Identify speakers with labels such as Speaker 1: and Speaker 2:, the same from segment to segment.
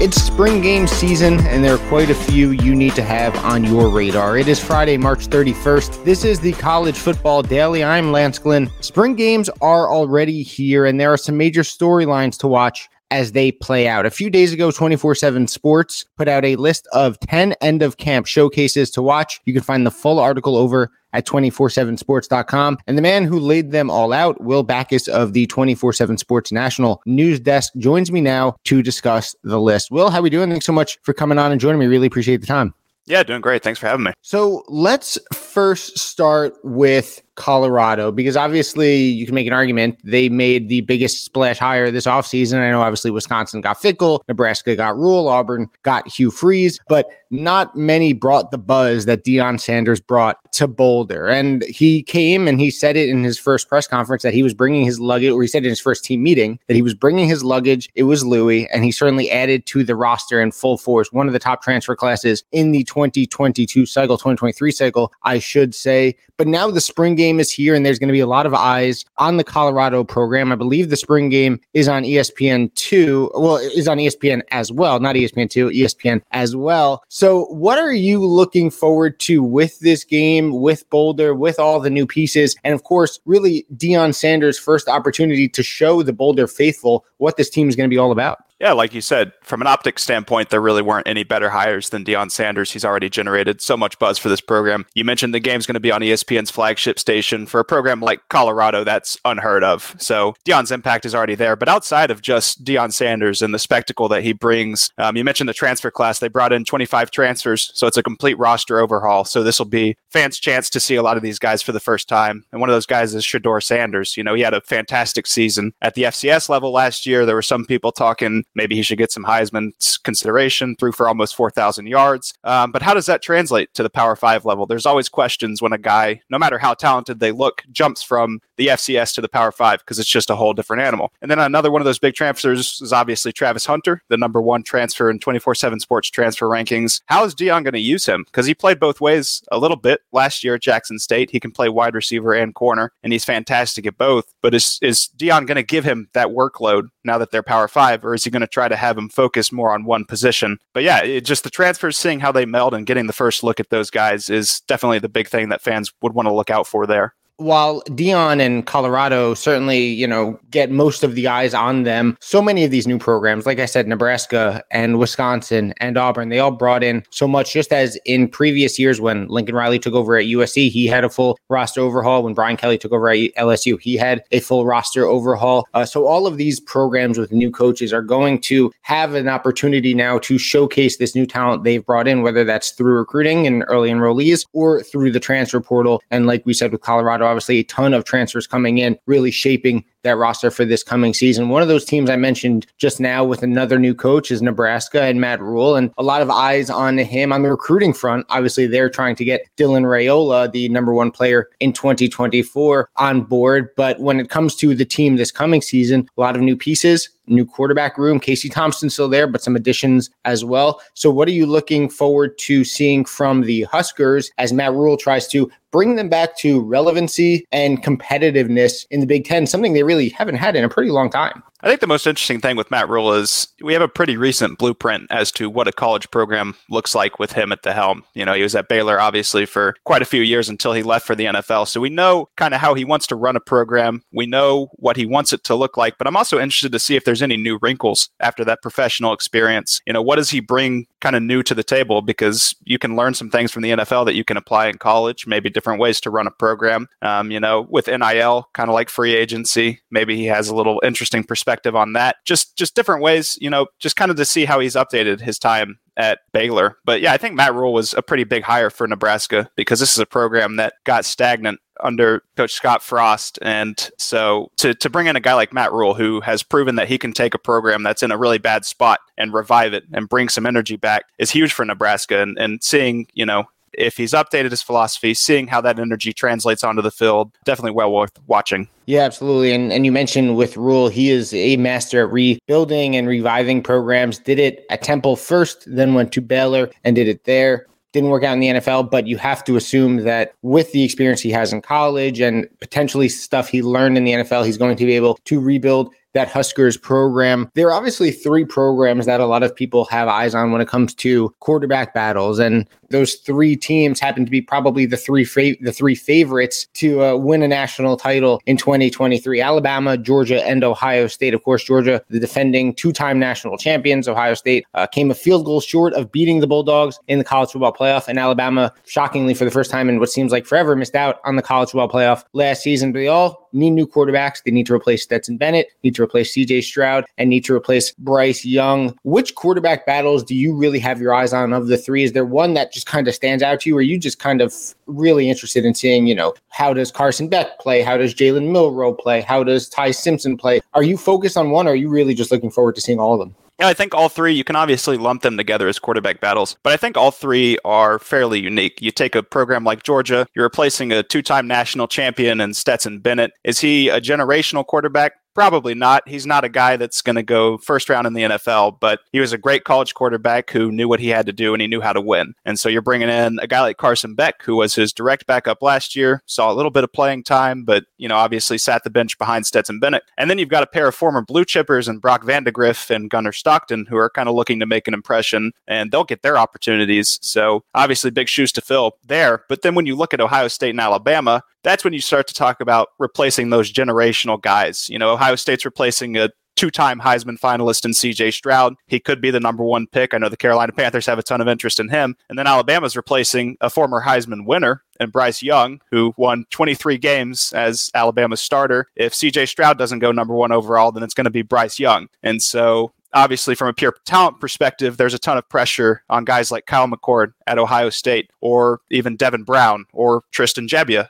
Speaker 1: It's spring game season, and there are quite a few you need to have on your radar. It is Friday, March 31st. This is the College Football Daily. I'm Lance Glinn. Spring games are already here, and there are some major storylines to watch as they play out. A few days ago, 24 7 Sports put out a list of 10 end of camp showcases to watch. You can find the full article over at 247sports.com. And the man who laid them all out, Will Backus of the 24 7 Sports National News Desk, joins me now to discuss the list. Will, how are we doing? Thanks so much for coming on and joining me. Really appreciate the time.
Speaker 2: Yeah, doing great. Thanks for having me.
Speaker 1: So let's first start with Colorado because obviously you can make an argument they made the biggest splash hire this offseason. I know obviously Wisconsin got Fickell, Nebraska got Rhule, Auburn got Hugh Freeze, but not many brought the buzz that Deion Sanders brought to Boulder. And he came and he said it in his first press conference that he was bringing his luggage, or he said in his first team meeting that he was bringing his luggage. It was Louis, and he certainly added to the roster in full force. One of the top transfer classes in the 2022 cycle, 2023 cycle, I should say. But now the spring game is here, and there's going to be a lot of eyes on the Colorado program. I believe the spring game is on ESPN two. Well, is on ESPN as well, not ESPN two, ESPN as well. So, what are you looking forward to with this game, with Boulder, with all the new pieces, and of course, really Deion Sanders' first opportunity to show the Boulder faithful what this team is going to be all about?
Speaker 2: Yeah, like you said, from an optics standpoint, there really weren't any better hires than Deion Sanders. He's already generated so much buzz for this program. You mentioned the game's going to be on ESPN's flagship station. For a program like Colorado, that's unheard of. So Deion's impact is already there. But outside of just Deion Sanders and the spectacle that he brings, um, you mentioned the transfer class. They brought in 25 transfers, so it's a complete roster overhaul. So this will be fans' chance to see a lot of these guys for the first time. And one of those guys is Shedeur Sanders. You know, he had a fantastic season at the FCS level last year. There were some people talking Maybe he should get some Heisman consideration, threw for almost 4,000 yards. Um, but how does that translate to the Power Five level? There's always questions when a guy, no matter how talented they look, jumps from the FCS to the Power Five because it's just a whole different animal. And then another one of those big transfers is obviously Travis Hunter, the number one transfer in 24 7 sports transfer rankings. How is Deion going to use him? Because he played both ways a little bit last year at Jackson State. He can play wide receiver and corner, and he's fantastic at both. But is, is Deion going to give him that workload now that they're Power Five, or is he going to try to have him focus more on one position? But yeah, it, just the transfers, seeing how they meld and getting the first look at those guys is definitely the big thing that fans would want to look out for there
Speaker 1: while Deion and Colorado certainly, you know, get most of the eyes on them, so many of these new programs, like I said, Nebraska and Wisconsin and Auburn, they all brought in so much. Just as in previous years when Lincoln Riley took over at USC, he had a full roster overhaul. When Brian Kelly took over at LSU, he had a full roster overhaul. Uh, so all of these programs with new coaches are going to have an opportunity now to showcase this new talent they've brought in, whether that's through recruiting and early enrollees or through the transfer portal. And like we said with Colorado, obviously a ton of transfers coming in, really shaping that roster for this coming season. One of those teams I mentioned just now with another new coach is Nebraska and Matt Rhule, and a lot of eyes on him on the recruiting front. Obviously, they're trying to get Dylan Raiola, the number one player in 2024, on board. But when it comes to the team this coming season, a lot of new pieces, new quarterback room. Casey Thompson still there, but some additions as well. So, what are you looking forward to seeing from the Huskers as Matt Rhule tries to bring them back to relevancy and competitiveness in the Big Ten, something they really haven't had in a pretty long time?
Speaker 2: I think the most interesting thing with Matt Rhule is we have a pretty recent blueprint as to what a college program looks like with him at the helm. You know, he was at Baylor obviously for quite a few years until he left for the NFL. So we know kind of how he wants to run a program. We know what he wants it to look like, but I'm also interested to see if there's there's any new wrinkles after that professional experience. You know, what does he bring kind of new to the table? Because you can learn some things from the NFL that you can apply in college, maybe different ways to run a program. Um, you know, with NIL, kind of like free agency, maybe he has a little interesting perspective on that. Just just different ways, you know, just kind of to see how he's updated his time at Baylor. But yeah, I think Matt Rhule was a pretty big hire for Nebraska because this is a program that got stagnant under Coach Scott Frost. And so to, to bring in a guy like Matt Rhule, who has proven that he can take a program that's in a really bad spot and revive it and bring some energy back is huge for Nebraska. And, and seeing, you know, if he's updated his philosophy, seeing how that energy translates onto the field, definitely well worth watching.
Speaker 1: Yeah, absolutely. And and you mentioned with Rhule, he is a master at rebuilding and reviving programs. Did it at Temple first, then went to Baylor and did it there. Didn't work out in the NFL, but you have to assume that with the experience he has in college and potentially stuff he learned in the NFL, he's going to be able to rebuild that Huskers program. There are obviously three programs that a lot of people have eyes on when it comes to quarterback battles, and those three teams happen to be probably the three fa- the three favorites to uh, win a national title in 2023: Alabama, Georgia, and Ohio State. Of course, Georgia, the defending two-time national champions. Ohio State uh, came a field goal short of beating the Bulldogs in the college football playoff, and Alabama, shockingly for the first time in what seems like forever, missed out on the college football playoff last season. But they all need new quarterbacks. They need to replace Stetson Bennett, need to replace CJ Stroud, and need to replace Bryce Young. Which quarterback battles do you really have your eyes on of the three? Is there one that just kind of stands out to you? Or are you just kind of really interested in seeing, you know, how does Carson Beck play? How does Jalen Milroe play? How does Ty Simpson play? Are you focused on one or are you really just looking forward to seeing all of them?
Speaker 2: Yeah, I think all three, you can obviously lump them together as quarterback battles, but I think all three are fairly unique. You take a program like Georgia, you're replacing a two time national champion in Stetson Bennett. Is he a generational quarterback? Probably not. He's not a guy that's going to go first round in the NFL, but he was a great college quarterback who knew what he had to do and he knew how to win. And so you're bringing in a guy like Carson Beck, who was his direct backup last year, saw a little bit of playing time, but you know obviously sat the bench behind Stetson Bennett. And then you've got a pair of former blue chippers and Brock Vandagriff and Gunnar Stockton who are kind of looking to make an impression, and they'll get their opportunities. So obviously big shoes to fill there. But then when you look at Ohio State and Alabama, that's when you start to talk about replacing those generational guys. You know, Ohio State's replacing a two-time Heisman finalist in CJ Stroud. He could be the number one pick. I know the Carolina Panthers have a ton of interest in him. And then Alabama's replacing a former Heisman winner and Bryce Young, who won 23 games as Alabama's starter. If CJ Stroud doesn't go number one overall, then it's going to be Bryce Young. And so obviously from a pure talent perspective, there's a ton of pressure on guys like Kyle McCord at Ohio State, or even Devin Brown, or Tristan Gebbia,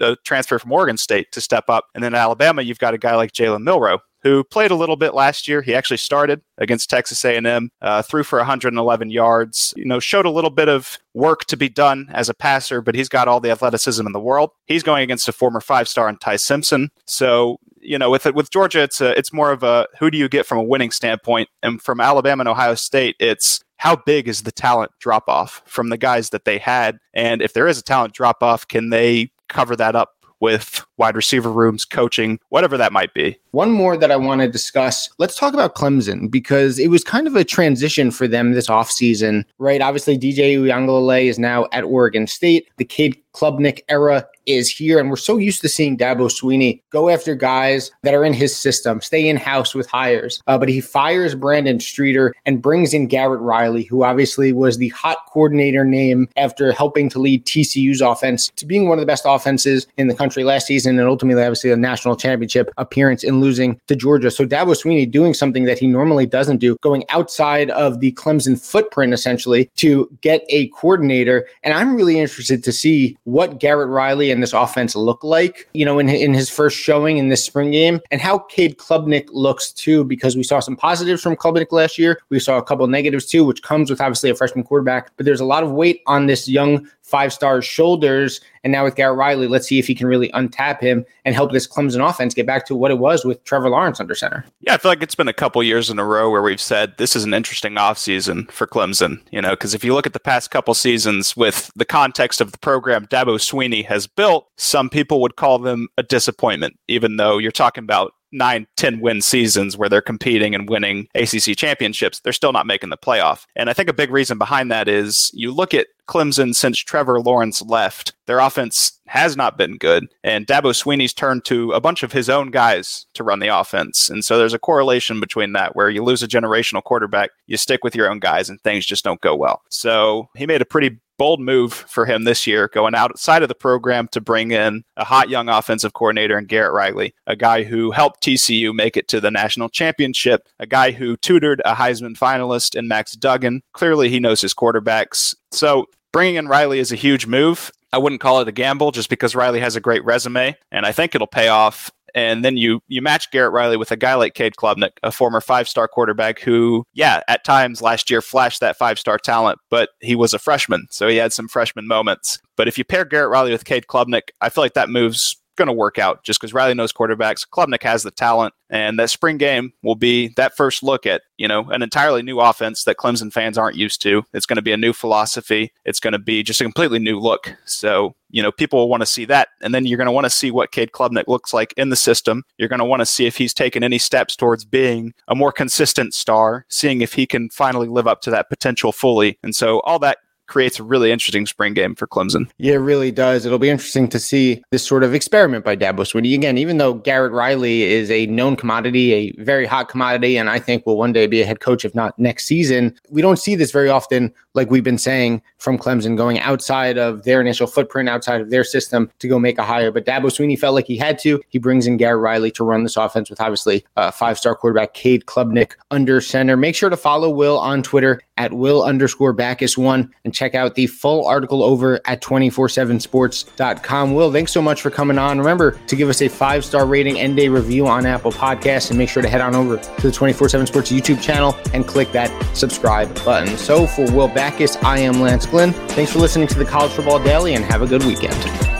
Speaker 2: a, transfer from Oregon State, to step up. And then Alabama, you've got a guy like Jalen Milroe who played a little bit last year. He actually started against Texas A&M, uh, threw for 111 yards. You know, showed a little bit of work to be done as a passer, but he's got all the athleticism in the world. He's going against a former five-star in Ty Simpson. So you know, with with Georgia, it's a, it's more of a who do you get from a winning standpoint, and from Alabama and Ohio State, it's how big is the talent drop off from the guys that they had, and if there is a talent drop off, can they cover that up with wide receiver rooms, coaching, whatever that might be.
Speaker 1: One more that I want to discuss. Let's talk about Clemson because it was kind of a transition for them this offseason, right? Obviously, DJ Uiagalelei is now at Oregon State. The Cade Klubnik era is here. And we're so used to seeing Dabo Swinney go after guys that are in his system, stay in house with hires. Uh, but he fires Brandon Streeter and brings in Garrett Riley, who obviously was the hot coordinator name after helping to lead TCU's offense to being one of the best offenses in the country last season and ultimately, obviously, a national championship appearance in losing to Georgia. So Dabo Swinney doing something that he normally doesn't do, going outside of the Clemson footprint essentially to get a coordinator. And I'm really interested to see what Garrett Riley and this offense look like, you know, in, in his first showing in this spring game, and how Cade Klubnik looks too, because we saw some positives from Klubnik last year. We saw a couple negatives too, which comes with obviously a freshman quarterback, but there's a lot of weight on this young five star shoulders. And now with Garrett Riley, let's see if he can really untap him and help this Clemson offense get back to what it was with Trevor Lawrence under center.
Speaker 2: Yeah, I feel like it's been a couple years in a row where we've said this is an interesting offseason for Clemson, you know, because if you look at the past couple seasons with the context of the program Dabo Swinney has built, some people would call them a disappointment, even though you're talking about nine, 10 win seasons where they're competing and winning ACC championships, they're still not making the playoff. And I think a big reason behind that is you look at Clemson since Trevor Lawrence left. Their offense has not been good, and Dabo Swinney's turned to a bunch of his own guys to run the offense. And so there's a correlation between that where you lose a generational quarterback, you stick with your own guys, and things just don't go well. So he made a pretty bold move for him this year, going outside of the program to bring in a hot young offensive coordinator in Garrett Riley, a guy who helped TCU make it to the national championship, a guy who tutored a Heisman finalist in Max Duggan. Clearly, he knows his quarterbacks. So bringing in Riley is a huge move. I wouldn't call it a gamble just because Riley has a great resume, and I think it'll pay off and then you you match Garrett Riley with a guy like Cade Klubnik, a former five star quarterback who, yeah, at times last year flashed that five star talent, but he was a freshman, so he had some freshman moments. But if you pair Garrett Riley with Cade Klubnik, I feel like that moves going to work out just because Riley knows quarterbacks. Klubnik has the talent, and that spring game will be that first look at you know an entirely new offense that Clemson fans aren't used to. It's going to be a new philosophy. It's going to be just a completely new look. So you know people will want to see that, and then you're going to want to see what Cade Klubnik looks like in the system. You're going to want to see if he's taken any steps towards being a more consistent star, seeing if he can finally live up to that potential fully. And so all that creates a really interesting spring game for Clemson.
Speaker 1: Yeah, it really does. It'll be interesting to see this sort of experiment by Dabo Swinney. Again, even though Garrett Riley is a known commodity, a very hot commodity, and I think will one day be a head coach, if not next season, we don't see this very often, like we've been saying from Clemson, going outside of their initial footprint, outside of their system to go make a hire. But Dabo Swinney felt like he had to. He brings in Garrett Riley to run this offense with obviously a five star quarterback, Cade Klubnik, under center. Make sure to follow Will on Twitter at Will underscore Backus one and check out the full article over at 247sports.com. Will, thanks so much for coming on. Remember to give us a five star rating and a review on Apple Podcasts and make sure to head on over to the 24 7 Sports YouTube channel and click that subscribe button. So for Will Backus, I am Lance Glinn. Thanks for listening to the College Football Daily and have a good weekend.